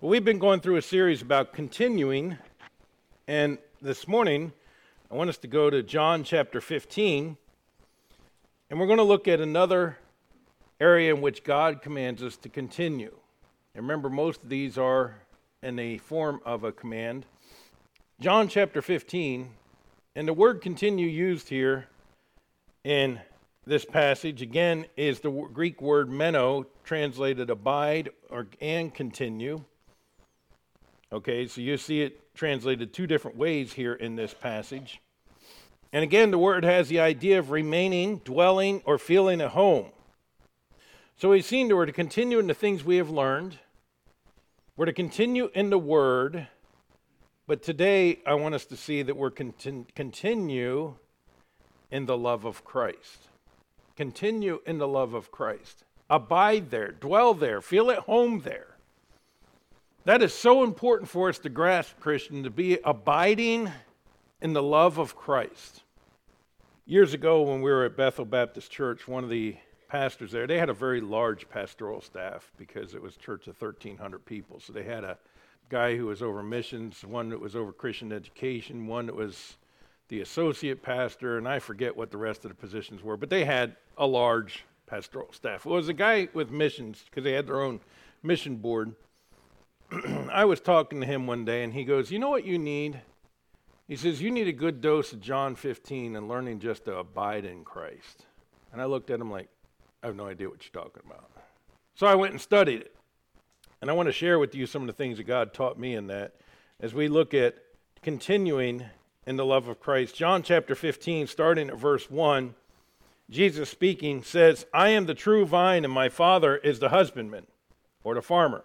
We've been going through a series about continuing, and this morning I want us to go to John chapter 15, and we're going to look at another area in which God commands us to continue. And remember, most of these are in the form of a command. John chapter 15, and the word continue used here in this passage again is the Greek word meno, translated abide or and continue. Okay, so you see it translated two different ways here in this passage. And again, the word has the idea of remaining, dwelling, or feeling at home. So we've seen that we're to continue in the things we have learned, we're to continue in the word, but today I want us to see that we're conti- continue in the love of Christ. Continue in the love of Christ. Abide there, dwell there, feel at home there. That is so important for us to grasp, Christian, to be abiding in the love of Christ. Years ago, when we were at Bethel Baptist Church, one of the pastors there, they had a very large pastoral staff because it was a church of 1,300 people. So they had a guy who was over missions, one that was over Christian education, one that was the associate pastor, and I forget what the rest of the positions were, but they had a large pastoral staff. It was a guy with missions because they had their own mission board. I was talking to him one day, and he goes, You know what you need? He says, You need a good dose of John 15 and learning just to abide in Christ. And I looked at him like, I have no idea what you're talking about. So I went and studied it. And I want to share with you some of the things that God taught me in that as we look at continuing in the love of Christ. John chapter 15, starting at verse 1, Jesus speaking says, I am the true vine, and my Father is the husbandman, or the farmer.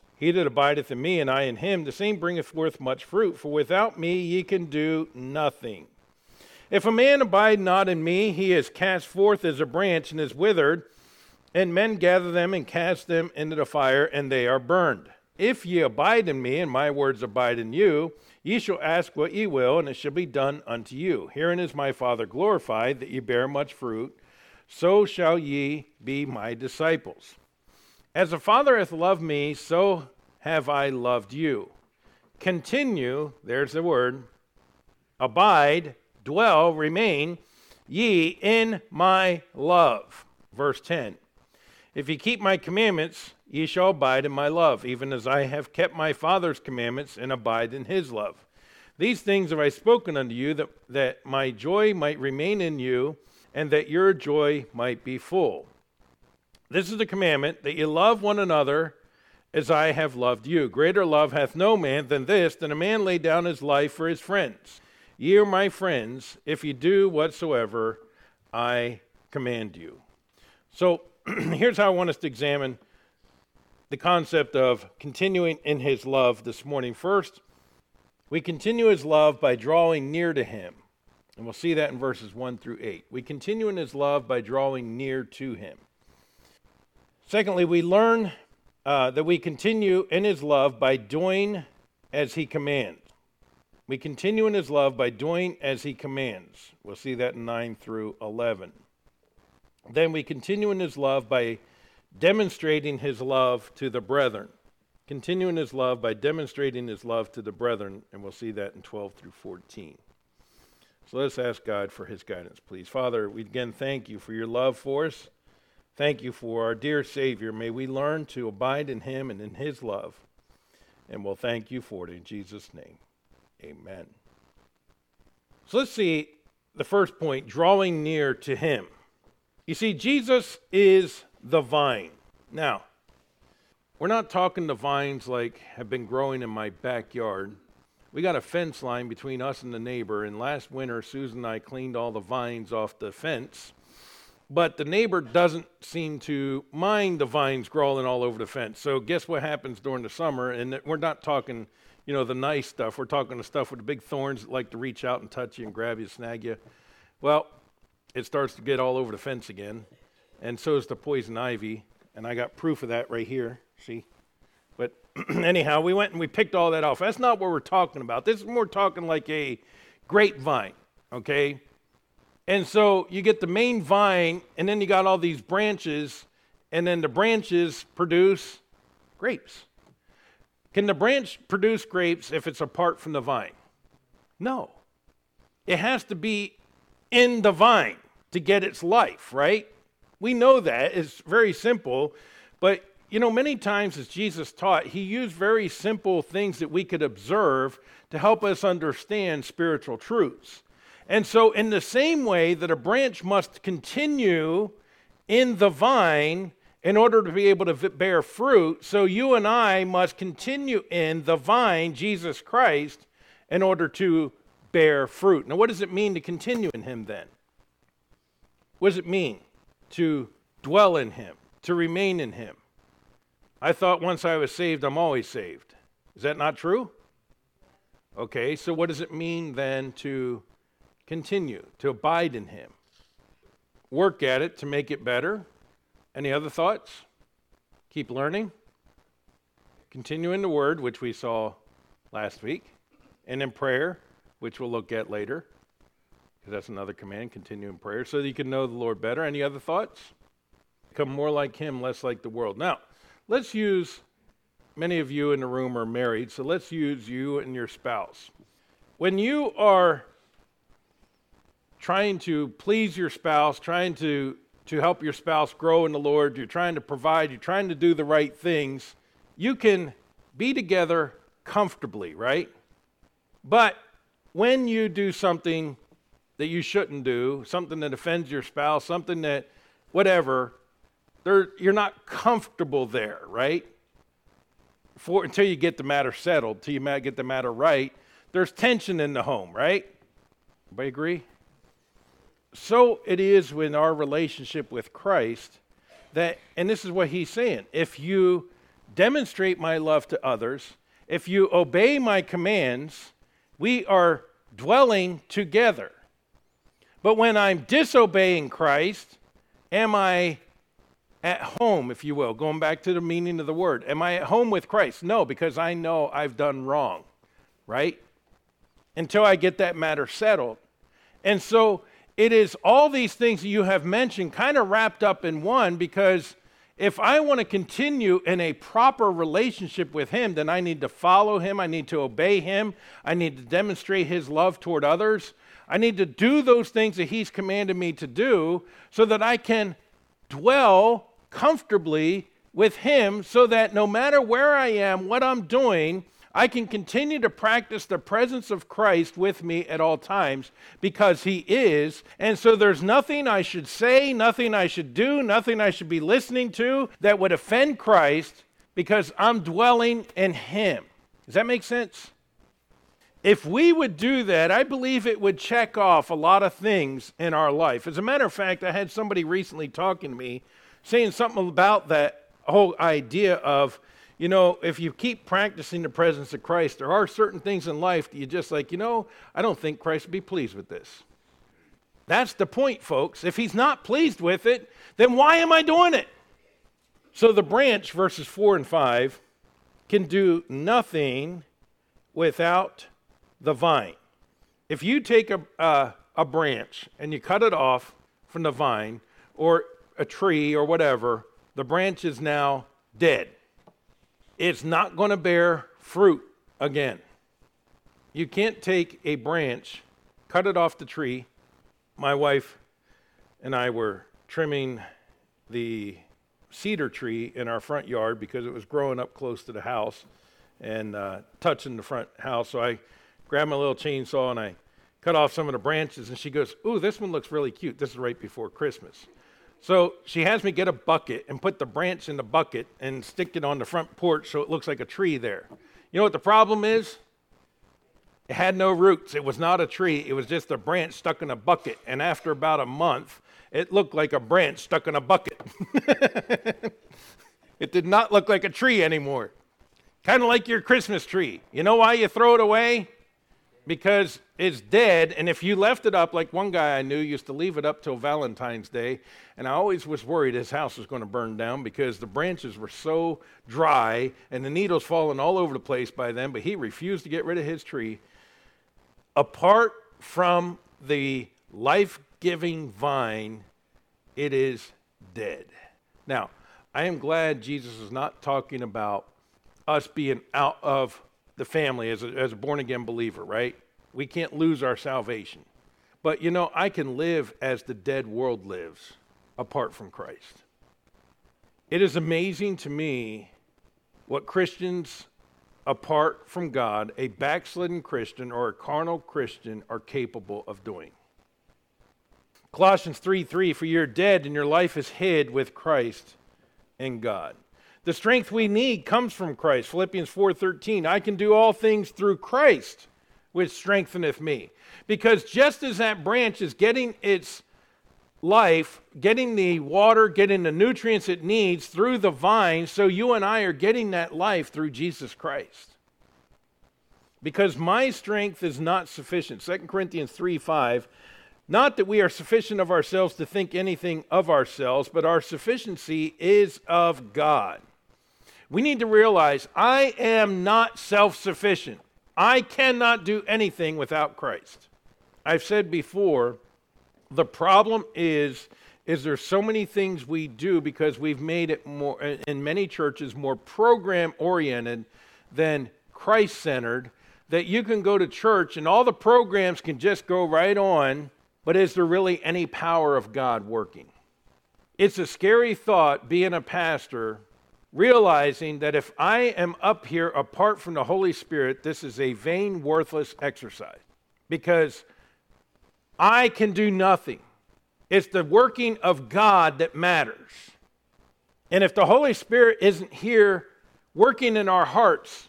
He that abideth in me, and I in him, the same bringeth forth much fruit, for without me ye can do nothing. If a man abide not in me, he is cast forth as a branch and is withered, and men gather them and cast them into the fire, and they are burned. If ye abide in me, and my words abide in you, ye shall ask what ye will, and it shall be done unto you. Herein is my Father glorified, that ye bear much fruit, so shall ye be my disciples. As the Father hath loved me, so have I loved you. Continue, there's the word, abide, dwell, remain, ye in my love. Verse 10. If ye keep my commandments, ye shall abide in my love, even as I have kept my Father's commandments and abide in his love. These things have I spoken unto you, that, that my joy might remain in you, and that your joy might be full. This is the commandment that ye love one another as I have loved you. Greater love hath no man than this, than a man lay down his life for his friends. Ye are my friends, if ye do whatsoever I command you. So here's how I want us to examine the concept of continuing in his love this morning. First, we continue his love by drawing near to him. And we'll see that in verses 1 through 8. We continue in his love by drawing near to him. Secondly, we learn uh, that we continue in his love by doing as he commands. We continue in his love by doing as he commands. We'll see that in 9 through 11. Then we continue in his love by demonstrating his love to the brethren. Continue in his love by demonstrating his love to the brethren, and we'll see that in 12 through 14. So let's ask God for his guidance, please. Father, we again thank you for your love for us. Thank you for our dear Savior. May we learn to abide in him and in his love. And we'll thank you for it in Jesus' name. Amen. So let's see the first point drawing near to him. You see, Jesus is the vine. Now, we're not talking the vines like have been growing in my backyard. We got a fence line between us and the neighbor, and last winter, Susan and I cleaned all the vines off the fence but the neighbor doesn't seem to mind the vines crawling all over the fence. So guess what happens during the summer? And we're not talking, you know, the nice stuff. We're talking the stuff with the big thorns that like to reach out and touch you and grab you, snag you. Well, it starts to get all over the fence again, and so is the poison ivy. And I got proof of that right here. See? But anyhow, we went and we picked all that off. That's not what we're talking about. This is more talking like a grapevine, okay? And so you get the main vine, and then you got all these branches, and then the branches produce grapes. Can the branch produce grapes if it's apart from the vine? No. It has to be in the vine to get its life, right? We know that. It's very simple. But, you know, many times as Jesus taught, he used very simple things that we could observe to help us understand spiritual truths. And so, in the same way that a branch must continue in the vine in order to be able to bear fruit, so you and I must continue in the vine, Jesus Christ, in order to bear fruit. Now, what does it mean to continue in Him then? What does it mean to dwell in Him, to remain in Him? I thought once I was saved, I'm always saved. Is that not true? Okay, so what does it mean then to continue, to abide in Him? Work at it to make it better. Any other thoughts? Keep learning. Continue in the Word, which we saw last week, and in prayer, which we'll look at later, because that's another command continue in prayer, so that you can know the Lord better. Any other thoughts? Become more like Him, less like the world. Now, let's use many of you in the room are married, so let's use you and your spouse. When you are trying to please your spouse, trying to, to help your spouse grow in the Lord, you're trying to provide, you're trying to do the right things, you can be together comfortably, right? But when you do something that you shouldn't do, something that offends your spouse, something that, whatever, you're not comfortable there, right? For, until you get the matter settled, until you get the matter right, there's tension in the home, right? Everybody agree? So it is in our relationship with Christ that, and this is what he's saying if you demonstrate my love to others, if you obey my commands, we are dwelling together. But when I'm disobeying Christ, am I at home, if you will? Going back to the meaning of the word. Am I at home with Christ? No, because I know I've done wrong, right? Until I get that matter settled. And so it is all these things that you have mentioned kind of wrapped up in one because if I want to continue in a proper relationship with Him, then I need to follow Him. I need to obey Him. I need to demonstrate His love toward others. I need to do those things that He's commanded me to do so that I can dwell comfortably with Him so that no matter where I am, what I'm doing, I can continue to practice the presence of Christ with me at all times because He is. And so there's nothing I should say, nothing I should do, nothing I should be listening to that would offend Christ because I'm dwelling in Him. Does that make sense? If we would do that, I believe it would check off a lot of things in our life. As a matter of fact, I had somebody recently talking to me saying something about that whole idea of you know, if you keep practicing the presence of Christ, there are certain things in life that you just like, you know, I don't think Christ would be pleased with this. That's the point, folks. If he's not pleased with it, then why am I doing it? So the branch, verses 4 and 5, can do nothing without the vine. If you take a, a branch and you cut it off from the vine or a tree or whatever, the branch is now dead it's not going to bear fruit again. You can't take a branch, cut it off the tree. My wife and I were trimming the cedar tree in our front yard because it was growing up close to the house and uh, touching the front house. So I grabbed my little chainsaw and I cut off some of the branches. And she goes, Ooh, this one looks really cute. This is right before Christmas. So she has me get a bucket and put the branch in the bucket and stick it on the front porch so it looks like a tree there. You know what the problem is? It had no roots. It was not a tree. It was just a branch stuck in a bucket. And after about a month, it looked like a branch stuck in a bucket. it did not look like a tree anymore. Kind of like your Christmas tree. You know why you throw it away? Because it's dead. And if you left it up, like one guy I knew used to leave it up till Valentine's Day, and I always was worried his house was going to burn down because the branches were so dry and the needles falling all over the place by then, but he refused to get rid of his tree. Apart from the life giving vine, it is dead. Now, I am glad Jesus is not talking about us being out of the family as a, as a born again believer, right? We can't lose our salvation. But you know, I can live as the dead world lives apart from Christ. It is amazing to me what Christians apart from God, a backslidden Christian or a carnal Christian, are capable of doing. Colossians 3 3 For you're dead and your life is hid with Christ in God. The strength we need comes from Christ. Philippians 4:13, I can do all things through Christ, which strengtheneth me. Because just as that branch is getting its life, getting the water, getting the nutrients it needs through the vine, so you and I are getting that life through Jesus Christ. Because my strength is not sufficient. 2 Corinthians 3 5 not that we are sufficient of ourselves to think anything of ourselves, but our sufficiency is of God. We need to realize I am not self sufficient. I cannot do anything without Christ. I've said before, the problem is is there so many things we do because we've made it more in many churches more program oriented than Christ centered that you can go to church and all the programs can just go right on but is there really any power of God working? It's a scary thought being a pastor, realizing that if I am up here apart from the Holy Spirit, this is a vain, worthless exercise because I can do nothing. It's the working of God that matters. And if the Holy Spirit isn't here working in our hearts,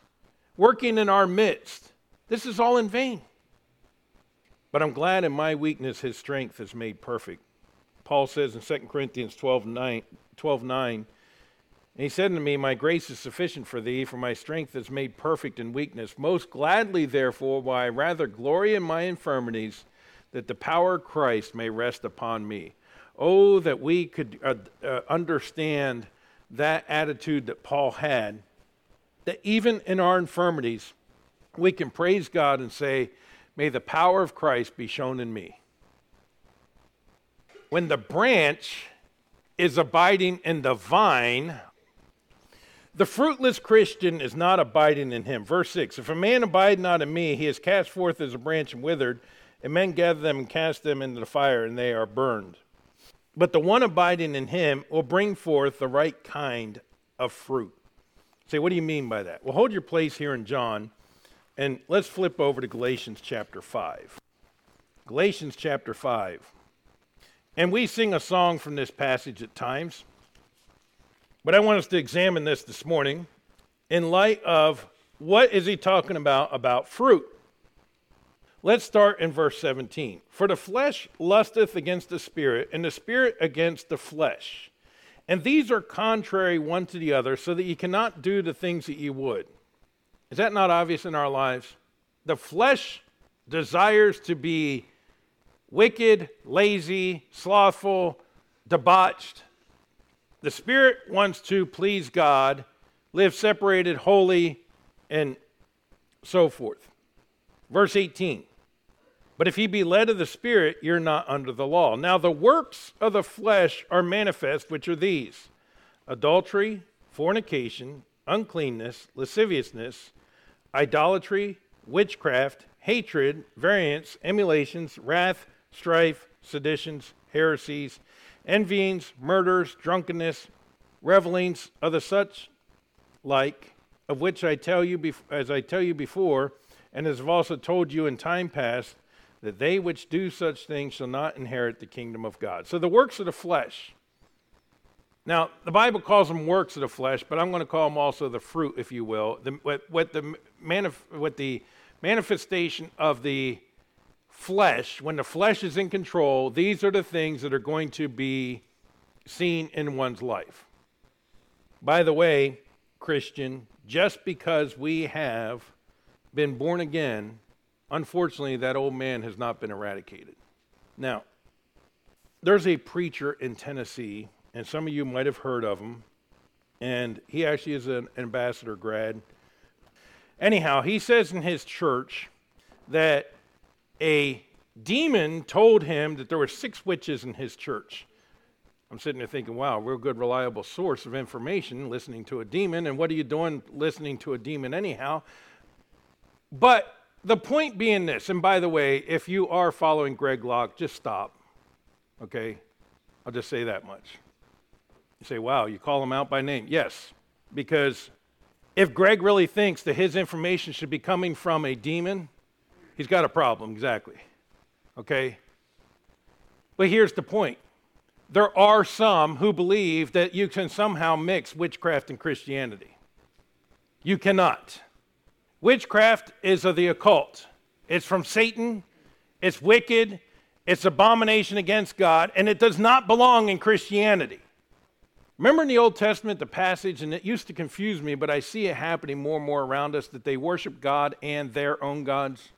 working in our midst, this is all in vain. But I'm glad in my weakness his strength is made perfect. Paul says in 2 Corinthians 12 9, 12, 9 and he said unto me, My grace is sufficient for thee, for my strength is made perfect in weakness. Most gladly, therefore, will I rather glory in my infirmities, that the power of Christ may rest upon me. Oh, that we could uh, uh, understand that attitude that Paul had, that even in our infirmities, we can praise God and say, May the power of Christ be shown in me. When the branch is abiding in the vine, the fruitless Christian is not abiding in him. Verse 6 If a man abide not in me, he is cast forth as a branch and withered, and men gather them and cast them into the fire, and they are burned. But the one abiding in him will bring forth the right kind of fruit. Say, what do you mean by that? Well, hold your place here in John and let's flip over to Galatians chapter 5. Galatians chapter 5. And we sing a song from this passage at times. But I want us to examine this this morning in light of what is he talking about about fruit. Let's start in verse 17. For the flesh lusteth against the spirit, and the spirit against the flesh. And these are contrary one to the other, so that ye cannot do the things that ye would. Is that not obvious in our lives? The flesh desires to be wicked, lazy, slothful, debauched. The spirit wants to please God, live separated, holy, and so forth. Verse 18 But if ye be led of the Spirit, you're not under the law. Now, the works of the flesh are manifest, which are these adultery, fornication, uncleanness, lasciviousness idolatry, witchcraft, hatred, variance, emulations, wrath, strife, seditions, heresies, envyings, murders, drunkenness, revelings, other such like, of which I tell you, bef- as I tell you before, and as I've also told you in time past, that they which do such things shall not inherit the kingdom of God. So the works of the flesh now, the Bible calls them works of the flesh, but I'm going to call them also the fruit, if you will. The, what, what, the manif- what the manifestation of the flesh, when the flesh is in control, these are the things that are going to be seen in one's life. By the way, Christian, just because we have been born again, unfortunately, that old man has not been eradicated. Now, there's a preacher in Tennessee, and some of you might have heard of him, and he actually is an ambassador grad. Anyhow, he says in his church that a demon told him that there were six witches in his church. I'm sitting there thinking, wow, real good, reliable source of information, listening to a demon. And what are you doing listening to a demon, anyhow? But the point being this, and by the way, if you are following Greg Locke, just stop. Okay? I'll just say that much. You say, wow, you call him out by name. Yes, because if Greg really thinks that his information should be coming from a demon, he's got a problem, exactly. Okay? But here's the point there are some who believe that you can somehow mix witchcraft and Christianity. You cannot. Witchcraft is of the occult, it's from Satan, it's wicked, it's abomination against God, and it does not belong in Christianity. Remember in the Old Testament the passage, and it used to confuse me, but I see it happening more and more around us that they worship God and their own gods?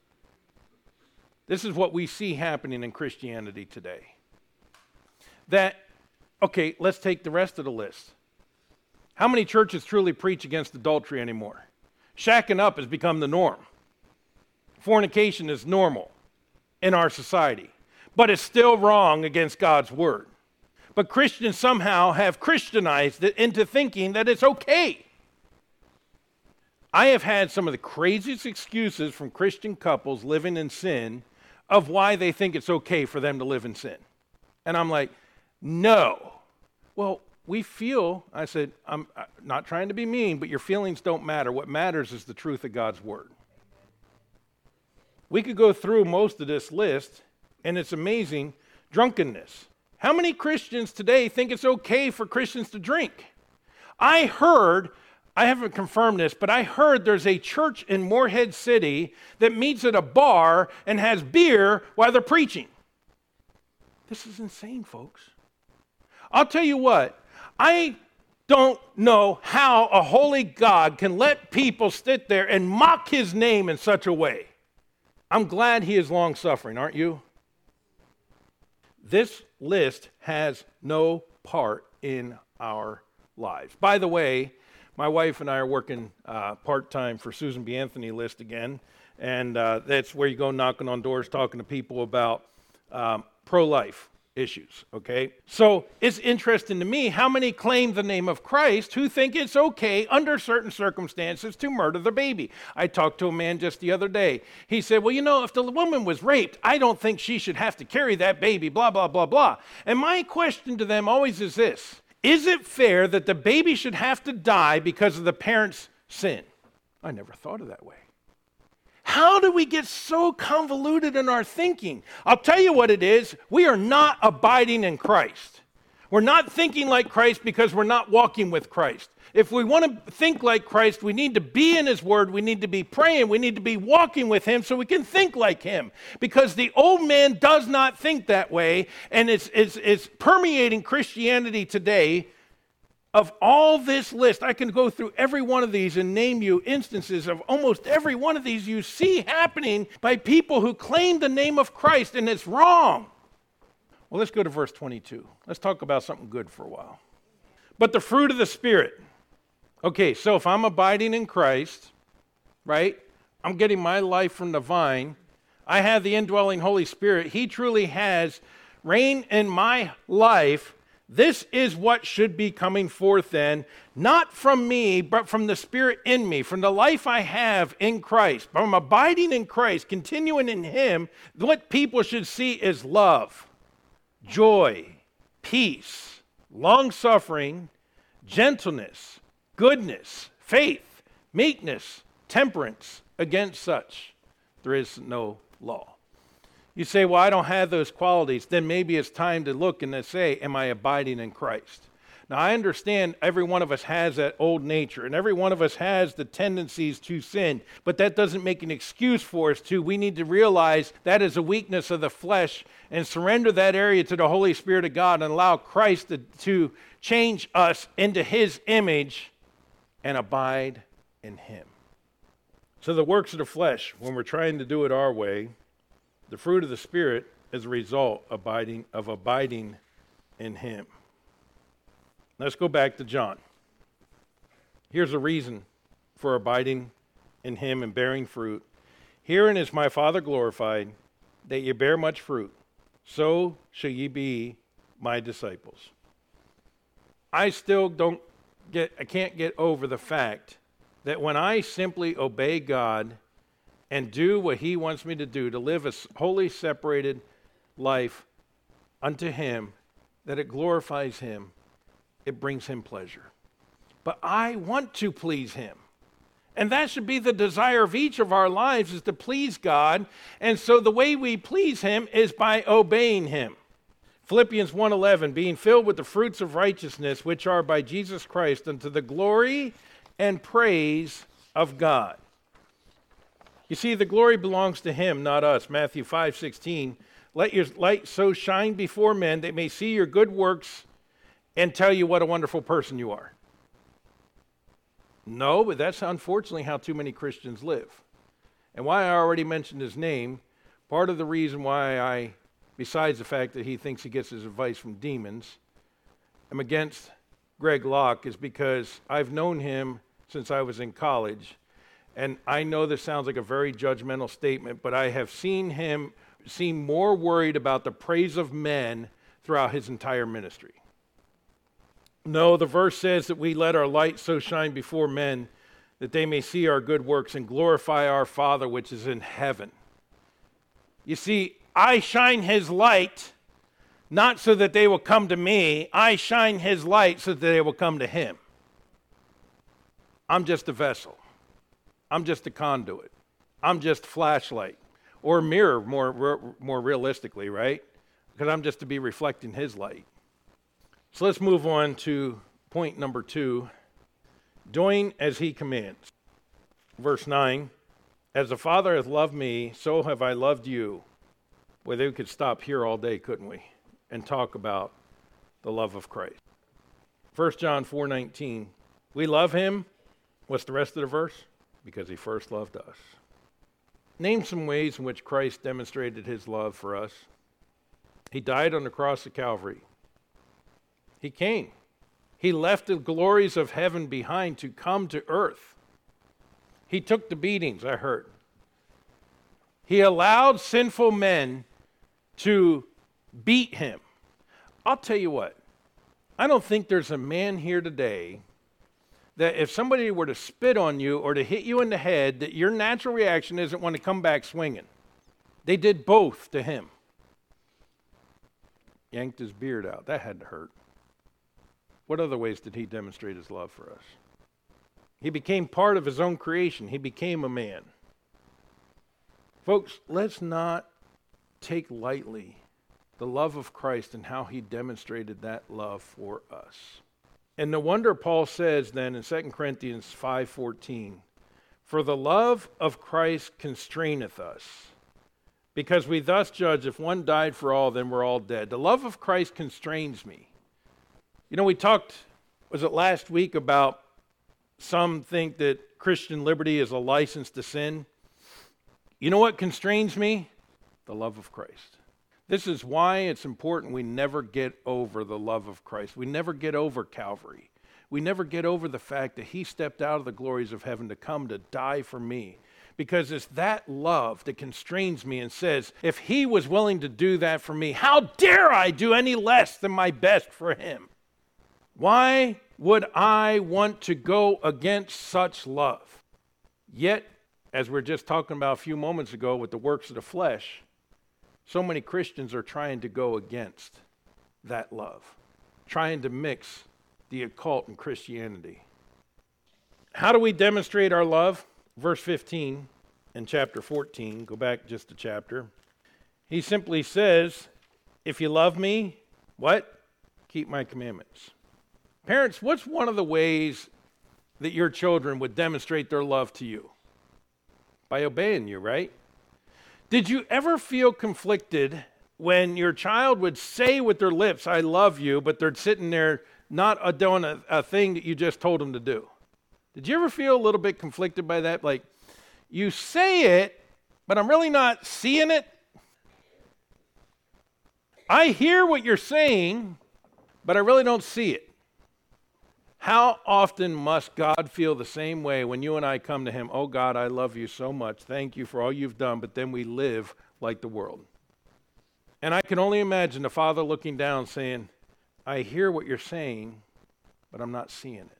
This is what we see happening in Christianity today. That, okay, let's take the rest of the list. How many churches truly preach against adultery anymore? Shacking up has become the norm. Fornication is normal in our society, but it's still wrong against God's word. But Christians somehow have Christianized it into thinking that it's okay. I have had some of the craziest excuses from Christian couples living in sin of why they think it's okay for them to live in sin. And I'm like, no. Well, we feel, I said, I'm uh, not trying to be mean, but your feelings don't matter. What matters is the truth of God's word. We could go through most of this list, and it's amazing drunkenness. How many Christians today think it's okay for Christians to drink? I heard I haven't confirmed this, but I heard there's a church in Morehead City that meets at a bar and has beer while they're preaching. This is insane, folks. I'll tell you what, I don't know how a holy God can let people sit there and mock his name in such a way. I'm glad he is long suffering, aren't you? This list has no part in our lives. By the way, my wife and I are working uh, part time for Susan B. Anthony list again, and uh, that's where you go knocking on doors, talking to people about um, pro life issues. Okay, so it's interesting to me how many claim the name of Christ who think it's okay under certain circumstances to murder the baby. I talked to a man just the other day. He said, "Well, you know, if the woman was raped, I don't think she should have to carry that baby." Blah blah blah blah. And my question to them always is this is it fair that the baby should have to die because of the parent's sin? I never thought of that way. How do we get so convoluted in our thinking? I'll tell you what it is. We are not abiding in Christ. We're not thinking like Christ because we're not walking with Christ. If we want to think like Christ, we need to be in His Word, we need to be praying, we need to be walking with Him so we can think like Him. Because the old man does not think that way, and it's, it's, it's permeating Christianity today. Of all this list, I can go through every one of these and name you instances of almost every one of these you see happening by people who claim the name of Christ, and it's wrong. Well, let's go to verse 22. Let's talk about something good for a while. But the fruit of the Spirit, Okay, so if I'm abiding in Christ, right, I'm getting my life from the vine, I have the indwelling Holy Spirit, He truly has reign in my life. This is what should be coming forth then, not from me, but from the Spirit in me, from the life I have in Christ. From abiding in Christ, continuing in Him, what people should see is love, joy, peace, long suffering, gentleness goodness, faith, meekness, temperance. Against such there is no law. You say, Well, I don't have those qualities. Then maybe it's time to look and to say, Am I abiding in Christ? Now, I understand every one of us has that old nature, and every one of us has the tendencies to sin, but that doesn't make an excuse for us to. We need to realize that is a weakness of the flesh and surrender that area to the Holy Spirit of God and allow Christ to, to change us into His image and abide in Him. So, the works of the flesh, when we're trying to do it our way, the fruit of the Spirit is a result abiding, of abiding in Him. Let's go back to John. Here's a reason for abiding in Him and bearing fruit. Herein is my Father glorified, that ye bear much fruit. So shall ye be my disciples. I still don't get, I can't get over the fact that when I simply obey God and do what He wants me to do, to live a wholly separated life unto Him, that it glorifies Him, it brings Him pleasure. But I want to please Him. And that should be the desire of each of our lives is to please God. And so the way we please him is by obeying him. Philippians 1:11 being filled with the fruits of righteousness which are by Jesus Christ unto the glory and praise of God. You see the glory belongs to him not us. Matthew 5:16 Let your light so shine before men that they may see your good works and tell you what a wonderful person you are. No, but that's unfortunately how too many Christians live. And why I already mentioned his name, part of the reason why I besides the fact that he thinks he gets his advice from demons, I'm against Greg Locke is because I've known him since I was in college. And I know this sounds like a very judgmental statement, but I have seen him seem more worried about the praise of men throughout his entire ministry. No, the verse says that we let our light so shine before men that they may see our good works and glorify our Father which is in heaven. You see, I shine his light not so that they will come to me, I shine his light so that they will come to him. I'm just a vessel. I'm just a conduit. I'm just a flashlight or mirror more more realistically, right? Because I'm just to be reflecting his light. So let's move on to point number 2, doing as he commands. Verse 9, as the Father hath loved me, so have I loved you. Well, we could stop here all day, couldn't we? And talk about the love of Christ. 1 John 4:19. We love him. What's the rest of the verse? Because he first loved us. Name some ways in which Christ demonstrated his love for us. He died on the cross of Calvary. He came. He left the glories of heaven behind to come to earth. He took the beatings, I heard. He allowed sinful men to beat him. I'll tell you what, I don't think there's a man here today that if somebody were to spit on you or to hit you in the head, that your natural reaction isn't want to come back swinging. They did both to him. Yanked his beard out. That had to hurt. What other ways did he demonstrate his love for us? He became part of his own creation, he became a man. Folks, let's not take lightly the love of Christ and how he demonstrated that love for us. And no wonder Paul says then in 2 Corinthians 5:14, "For the love of Christ constraineth us, because we thus judge if one died for all, then we're all dead." The love of Christ constrains me. You know, we talked was it last week about some think that Christian liberty is a license to sin. You know what constrains me? the love of Christ. This is why it's important we never get over the love of Christ. We never get over Calvary. We never get over the fact that He stepped out of the glories of heaven to come to die for me. Because it's that love that constrains me and says, if He was willing to do that for me, how dare I do any less than my best for Him? Why would I want to go against such love? Yet, as we are just talking about a few moments ago with the works of the flesh, so many Christians are trying to go against that love, trying to mix the occult and Christianity. How do we demonstrate our love? Verse 15 in chapter 14, go back just a chapter. He simply says, If you love me, what? Keep my commandments. Parents, what's one of the ways that your children would demonstrate their love to you? By obeying you, right? Did you ever feel conflicted when your child would say with their lips, I love you, but they're sitting there not doing a, a thing that you just told them to do? Did you ever feel a little bit conflicted by that? Like, you say it, but I'm really not seeing it. I hear what you're saying, but I really don't see it. How often must God feel the same way when you and I come to Him? Oh God, I love you so much. Thank you for all you've done, but then we live like the world. And I can only imagine the Father looking down saying, I hear what you're saying, but I'm not seeing it.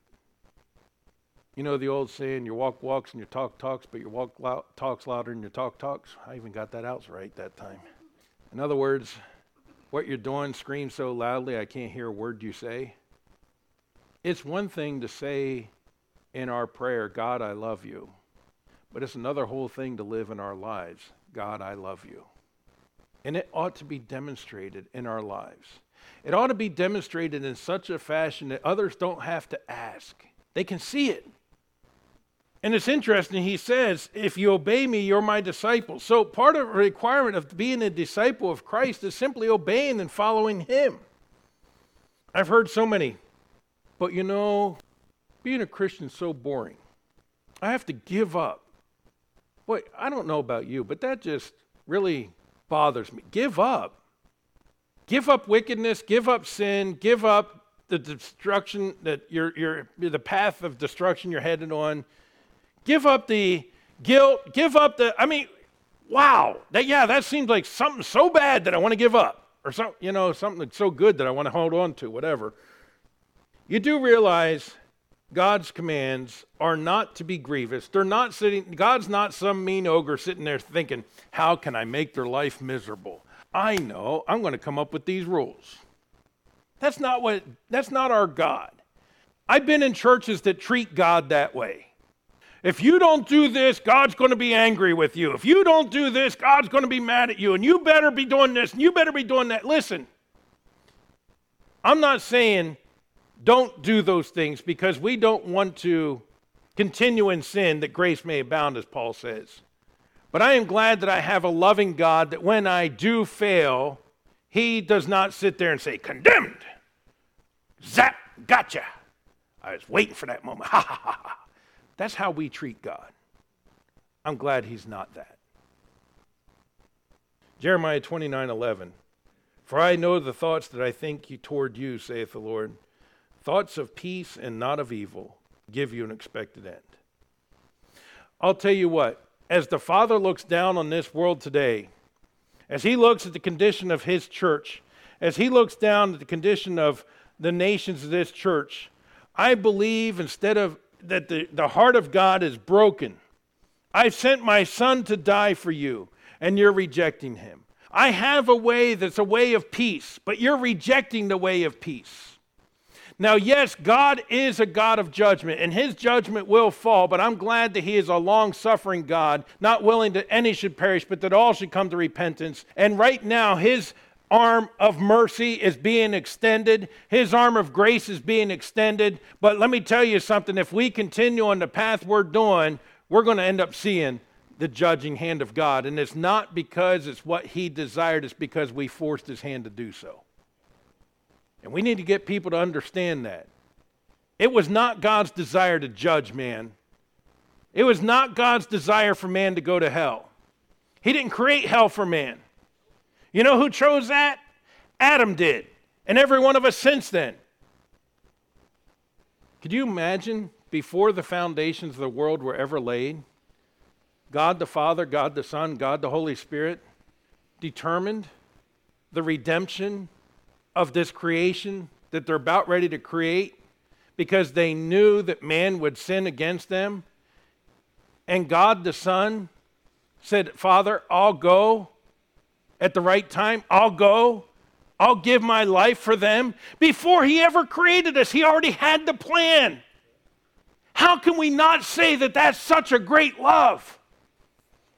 You know the old saying, your walk walks and your talk talks, but your walk talks louder than your talk talks? I even got that out right that time. In other words, what you're doing screams so loudly I can't hear a word you say. It's one thing to say in our prayer, God, I love you. But it's another whole thing to live in our lives, God, I love you. And it ought to be demonstrated in our lives. It ought to be demonstrated in such a fashion that others don't have to ask, they can see it. And it's interesting, he says, if you obey me, you're my disciple. So part of a requirement of being a disciple of Christ is simply obeying and following him. I've heard so many but you know, being a Christian is so boring. I have to give up. Boy, I don't know about you, but that just really bothers me. Give up. Give up wickedness, give up sin, give up the destruction that you're, you're the path of destruction you're headed on. Give up the guilt, give up the I mean, wow. That yeah, that seems like something so bad that I want to give up. Or some, you know, something that's so good that I want to hold on to, whatever. You do realize God's commands are not to be grievous. They're not sitting, God's not some mean ogre sitting there thinking, how can I make their life miserable? I know, I'm going to come up with these rules. That's not what, that's not our God. I've been in churches that treat God that way. If you don't do this, God's going to be angry with you. If you don't do this, God's going to be mad at you. And you better be doing this and you better be doing that. Listen, I'm not saying don't do those things because we don't want to continue in sin that grace may abound, as Paul says. But I am glad that I have a loving God that when I do fail, he does not sit there and say, condemned. Zap, gotcha. I was waiting for that moment. Ha ha ha ha. That's how we treat God. I'm glad he's not that. Jeremiah 29 11. For I know the thoughts that I think toward you, saith the Lord Thoughts of peace and not of evil give you an expected end. I'll tell you what, as the Father looks down on this world today, as he looks at the condition of his church, as he looks down at the condition of the nations of this church, I believe instead of that the, the heart of God is broken. I sent my son to die for you, and you're rejecting him. I have a way that's a way of peace, but you're rejecting the way of peace. Now, yes, God is a God of judgment, and his judgment will fall, but I'm glad that he is a long suffering God, not willing that any should perish, but that all should come to repentance. And right now, his arm of mercy is being extended, his arm of grace is being extended. But let me tell you something if we continue on the path we're doing, we're going to end up seeing the judging hand of God. And it's not because it's what he desired, it's because we forced his hand to do so. And we need to get people to understand that. It was not God's desire to judge man. It was not God's desire for man to go to hell. He didn't create hell for man. You know who chose that? Adam did. And every one of us since then. Could you imagine before the foundations of the world were ever laid? God the Father, God the Son, God the Holy Spirit determined the redemption of this creation that they're about ready to create because they knew that man would sin against them. And God the Son said, Father, I'll go at the right time. I'll go. I'll give my life for them. Before he ever created us, he already had the plan. How can we not say that that's such a great love?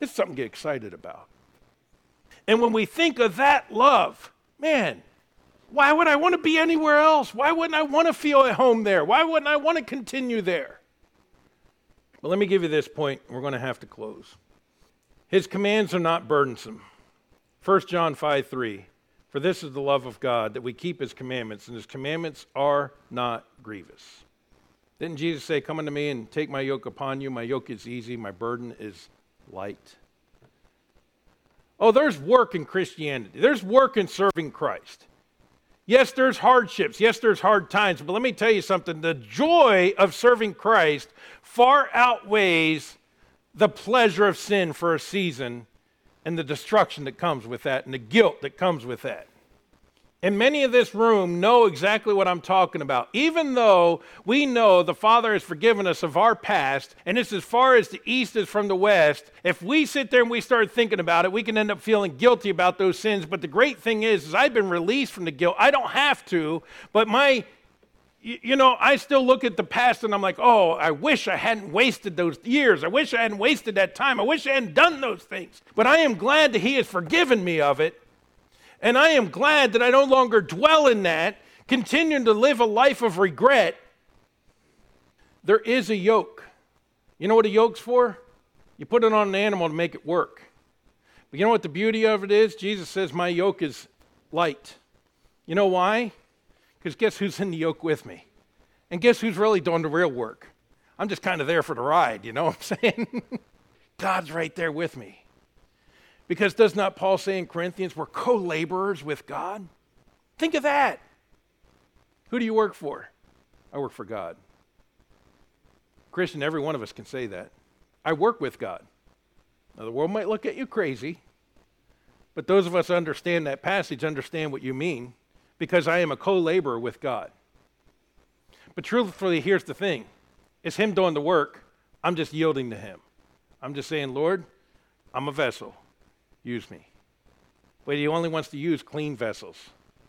It's something to get excited about. And when we think of that love, man, why would I want to be anywhere else? Why wouldn't I want to feel at home there? Why wouldn't I want to continue there? Well, let me give you this point. We're going to have to close. His commands are not burdensome. 1 John 5 3. For this is the love of God, that we keep his commandments, and his commandments are not grievous. Didn't Jesus say, Come unto me and take my yoke upon you? My yoke is easy, my burden is light. Oh, there's work in Christianity, there's work in serving Christ. Yes, there's hardships. Yes, there's hard times. But let me tell you something the joy of serving Christ far outweighs the pleasure of sin for a season and the destruction that comes with that and the guilt that comes with that. And many of this room know exactly what I'm talking about. Even though we know the Father has forgiven us of our past, and it's as far as the East is from the West, if we sit there and we start thinking about it, we can end up feeling guilty about those sins. But the great thing is, is I've been released from the guilt. I don't have to, but my you know, I still look at the past and I'm like, oh, I wish I hadn't wasted those years. I wish I hadn't wasted that time. I wish I hadn't done those things. But I am glad that He has forgiven me of it. And I am glad that I no longer dwell in that, continuing to live a life of regret. There is a yoke. You know what a yoke's for? You put it on an animal to make it work. But you know what the beauty of it is? Jesus says, My yoke is light. You know why? Because guess who's in the yoke with me? And guess who's really doing the real work? I'm just kind of there for the ride, you know what I'm saying? God's right there with me. Because does not Paul say in Corinthians, we're co laborers with God? Think of that. Who do you work for? I work for God. Christian, every one of us can say that. I work with God. Now, the world might look at you crazy, but those of us who understand that passage understand what you mean because I am a co laborer with God. But truthfully, here's the thing it's Him doing the work. I'm just yielding to Him. I'm just saying, Lord, I'm a vessel. Use me. But He only wants to use clean vessels.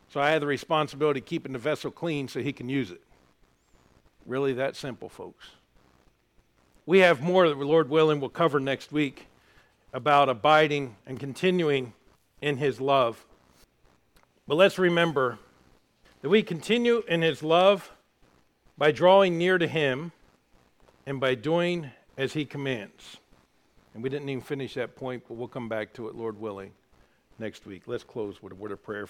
So I have the responsibility of keeping the vessel clean so He can use it. Really that simple, folks. We have more that, Lord willing, we'll cover next week about abiding and continuing in His love. But let's remember that we continue in his love by drawing near to him and by doing as he commands. And we didn't even finish that point, but we'll come back to it, Lord willing, next week. Let's close with a word of prayer.